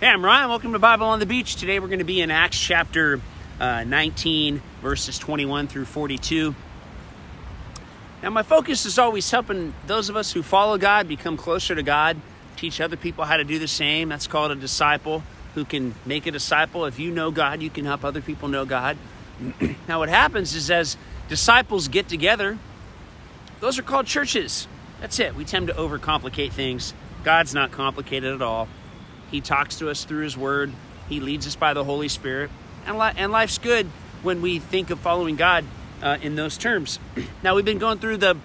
Hey, I'm Ryan. Welcome to Bible on the Beach. Today we're going to be in Acts chapter uh, 19, verses 21 through 42. Now, my focus is always helping those of us who follow God become closer to God, teach other people how to do the same. That's called a disciple who can make a disciple. If you know God, you can help other people know God. now, what happens is as disciples get together, those are called churches. That's it. We tend to overcomplicate things. God's not complicated at all. He talks to us through His Word. He leads us by the Holy Spirit. And, li- and life's good when we think of following God uh, in those terms. now, we've been going through the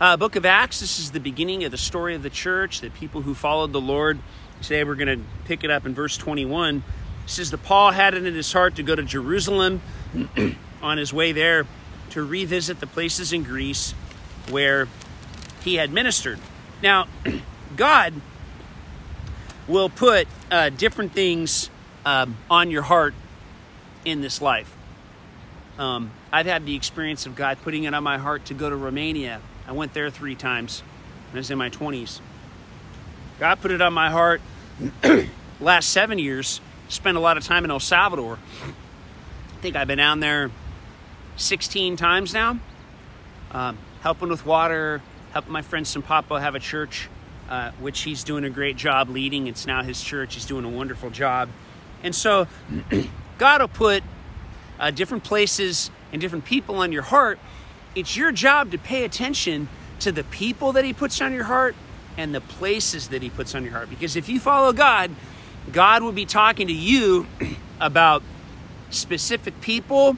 uh, book of Acts. This is the beginning of the story of the church, the people who followed the Lord. Today, we're going to pick it up in verse 21. It says that Paul had it in his heart to go to Jerusalem on his way there to revisit the places in Greece where he had ministered. Now, God will put uh, different things um, on your heart in this life. Um, I've had the experience of God putting it on my heart to go to Romania. I went there three times when I was in my 20s. God put it on my heart last seven years, spent a lot of time in El Salvador. I think I've been down there 16 times now, um, helping with water, helping my friend Sampapo have a church uh, which he's doing a great job leading. It's now his church. He's doing a wonderful job. And so God will put uh, different places and different people on your heart. It's your job to pay attention to the people that he puts on your heart and the places that he puts on your heart. Because if you follow God, God will be talking to you about specific people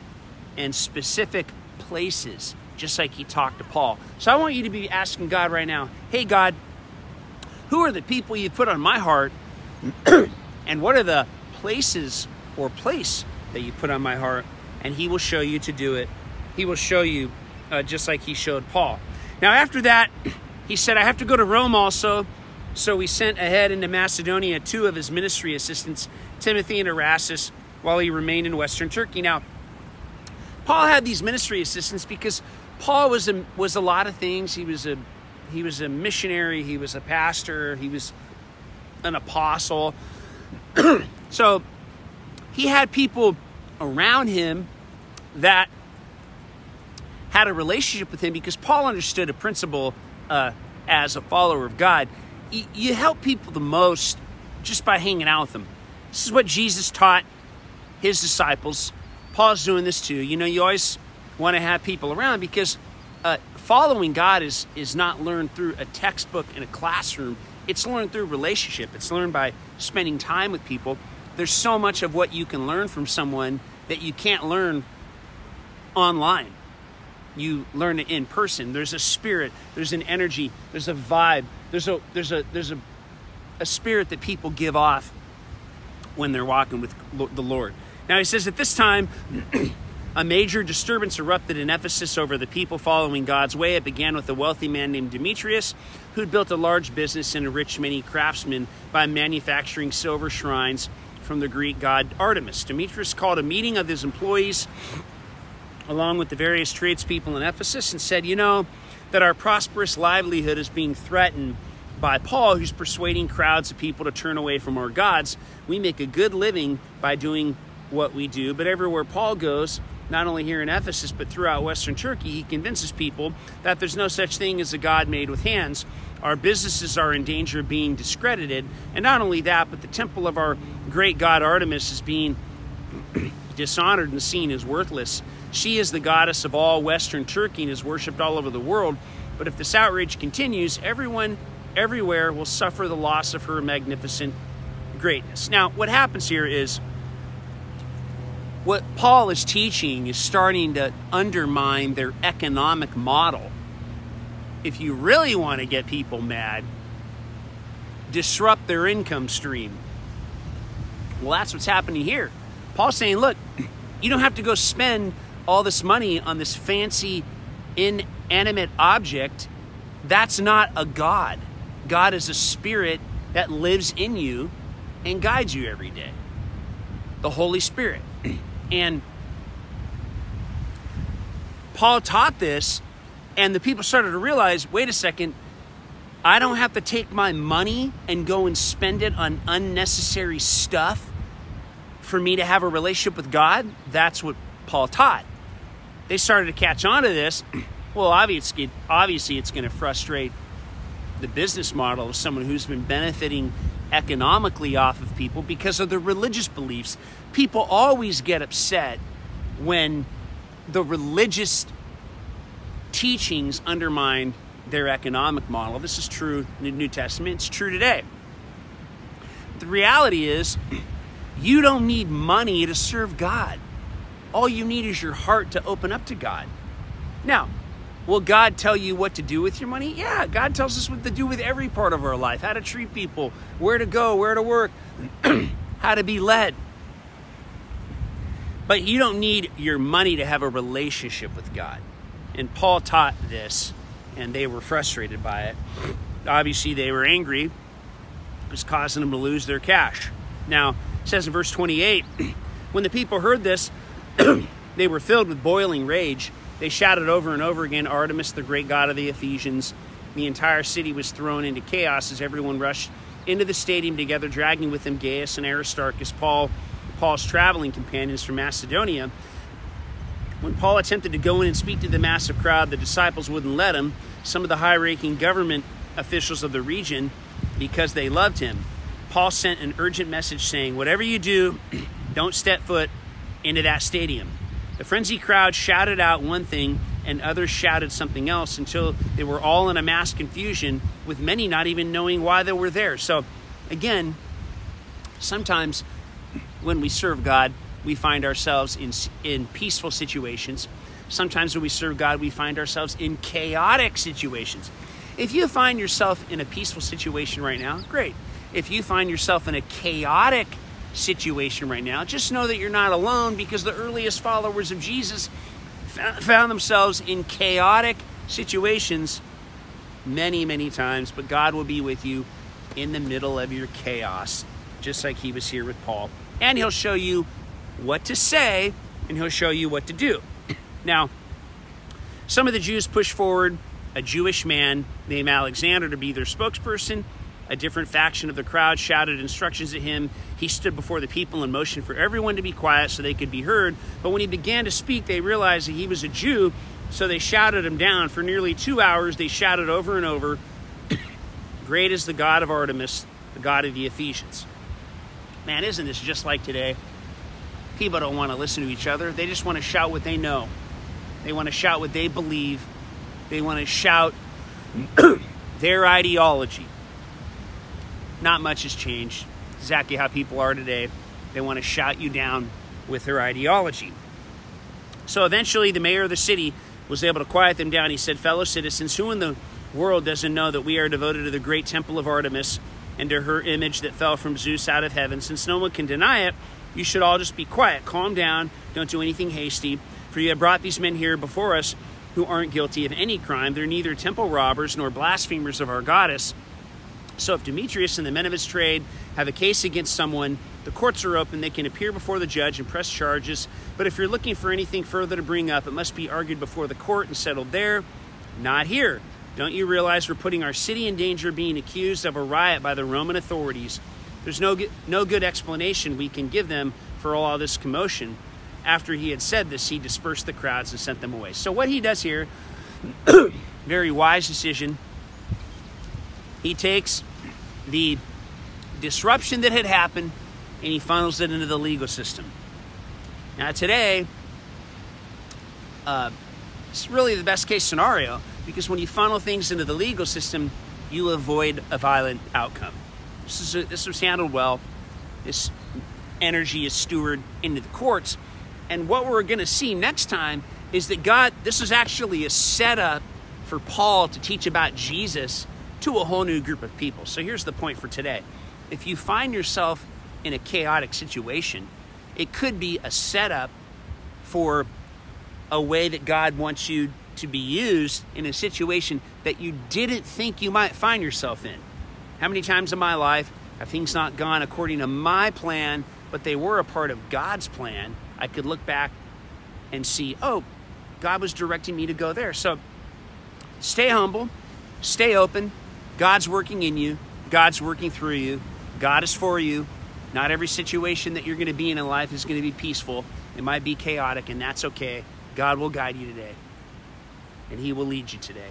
and specific places, just like he talked to Paul. So I want you to be asking God right now, hey, God, who are the people you put on my heart? and what are the places or place that you put on my heart? And he will show you to do it. He will show you uh, just like he showed Paul. Now, after that, he said, I have to go to Rome also. So we sent ahead into Macedonia two of his ministry assistants, Timothy and Erastus, while he remained in Western Turkey. Now, Paul had these ministry assistants because Paul was a, was a lot of things. He was a he was a missionary, he was a pastor, he was an apostle. so he had people around him that had a relationship with him because Paul understood a principle uh, as a follower of God. You help people the most just by hanging out with them. This is what Jesus taught his disciples. Paul's doing this too. You know, you always want to have people around because uh, following God is is not learned through a textbook in a classroom. It's learned through relationship. It's learned by spending time with people. There's so much of what you can learn from someone that you can't learn online. You learn it in person. There's a spirit, there's an energy, there's a vibe, there's a there's a there's a a spirit that people give off when they're walking with the Lord. Now he says at this time A major disturbance erupted in Ephesus over the people following God's way. It began with a wealthy man named Demetrius, who'd built a large business and enriched many craftsmen by manufacturing silver shrines from the Greek god Artemis. Demetrius called a meeting of his employees along with the various tradespeople in Ephesus and said, You know, that our prosperous livelihood is being threatened by Paul, who's persuading crowds of people to turn away from our gods. We make a good living by doing what we do, but everywhere Paul goes, not only here in Ephesus, but throughout Western Turkey, he convinces people that there's no such thing as a God made with hands. Our businesses are in danger of being discredited. And not only that, but the temple of our great God Artemis is being dishonored and seen as worthless. She is the goddess of all Western Turkey and is worshipped all over the world. But if this outrage continues, everyone everywhere will suffer the loss of her magnificent greatness. Now, what happens here is what Paul is teaching is starting to undermine their economic model. If you really want to get people mad, disrupt their income stream. Well, that's what's happening here. Paul's saying, look, you don't have to go spend all this money on this fancy, inanimate object. That's not a God. God is a spirit that lives in you and guides you every day. The Holy Spirit. And Paul taught this, and the people started to realize wait a second, I don't have to take my money and go and spend it on unnecessary stuff for me to have a relationship with God. That's what Paul taught. They started to catch on to this. Well, obviously, obviously it's going to frustrate the business model of someone who's been benefiting economically off of people because of their religious beliefs. People always get upset when the religious teachings undermine their economic model. This is true in the New Testament, it's true today. The reality is, you don't need money to serve God. All you need is your heart to open up to God. Now, will God tell you what to do with your money? Yeah, God tells us what to do with every part of our life how to treat people, where to go, where to work, how to be led. But you don't need your money to have a relationship with God. And Paul taught this, and they were frustrated by it. Obviously, they were angry. It was causing them to lose their cash. Now, it says in verse 28 when the people heard this, they were filled with boiling rage. They shouted over and over again, Artemis, the great god of the Ephesians. The entire city was thrown into chaos as everyone rushed into the stadium together, dragging with them Gaius and Aristarchus, Paul, Paul's traveling companions from Macedonia. When Paul attempted to go in and speak to the massive crowd, the disciples wouldn't let him. Some of the high ranking government officials of the region, because they loved him, Paul sent an urgent message saying, Whatever you do, don't step foot into that stadium. The frenzied crowd shouted out one thing and others shouted something else until they were all in a mass confusion, with many not even knowing why they were there. So, again, sometimes when we serve God, we find ourselves in, in peaceful situations. Sometimes when we serve God, we find ourselves in chaotic situations. If you find yourself in a peaceful situation right now, great. If you find yourself in a chaotic situation right now, just know that you're not alone because the earliest followers of Jesus found themselves in chaotic situations many, many times, but God will be with you in the middle of your chaos, just like He was here with Paul. And He'll show you what to say and He'll show you what to do. Now, some of the Jews pushed forward a Jewish man named Alexander to be their spokesperson. A different faction of the crowd shouted instructions at him. He stood before the people and motioned for everyone to be quiet so they could be heard. But when he began to speak, they realized that he was a Jew, so they shouted him down. For nearly two hours, they shouted over and over, Great is the God of Artemis, the God of the Ephesians. Man, isn't this just like today? People don't want to listen to each other. They just want to shout what they know. They want to shout what they believe. They want to shout their ideology not much has changed. Exactly how people are today. They want to shout you down with their ideology. So eventually, the mayor of the city was able to quiet them down. He said, Fellow citizens, who in the world doesn't know that we are devoted to the great temple of Artemis and to her image that fell from Zeus out of heaven? Since no one can deny it, you should all just be quiet, calm down, don't do anything hasty. For you have brought these men here before us who aren't guilty of any crime. They're neither temple robbers nor blasphemers of our goddess. So if Demetrius and the men of his trade have a case against someone, the courts are open, they can appear before the judge and press charges. But if you're looking for anything further to bring up, it must be argued before the court and settled there, not here. Don't you realize we're putting our city in danger being accused of a riot by the Roman authorities? There's no, no good explanation we can give them for all this commotion. After he had said this, he dispersed the crowds and sent them away. So, what he does here, very wise decision. He takes the disruption that had happened and he funnels it into the legal system. Now, today, uh, it's really the best case scenario because when you funnel things into the legal system, you avoid a violent outcome. This, is a, this was handled well. This energy is stewarded into the courts. And what we're going to see next time is that God, this is actually a setup for Paul to teach about Jesus to a whole new group of people. So here's the point for today. If you find yourself in a chaotic situation, it could be a setup for a way that God wants you to be used in a situation that you didn't think you might find yourself in. How many times in my life have things not gone according to my plan, but they were a part of God's plan? I could look back and see, oh, God was directing me to go there. So stay humble, stay open, God's working in you, God's working through you, God is for you. Not every situation that you're going to be in in life is going to be peaceful. It might be chaotic, and that's okay. God will guide you today, and He will lead you today.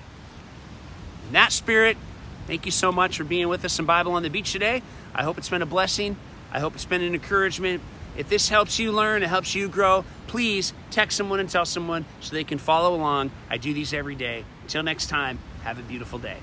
In that spirit, thank you so much for being with us in Bible on the Beach today. I hope it's been a blessing. I hope it's been an encouragement. If this helps you learn, it helps you grow, please text someone and tell someone so they can follow along. I do these every day. Until next time, have a beautiful day.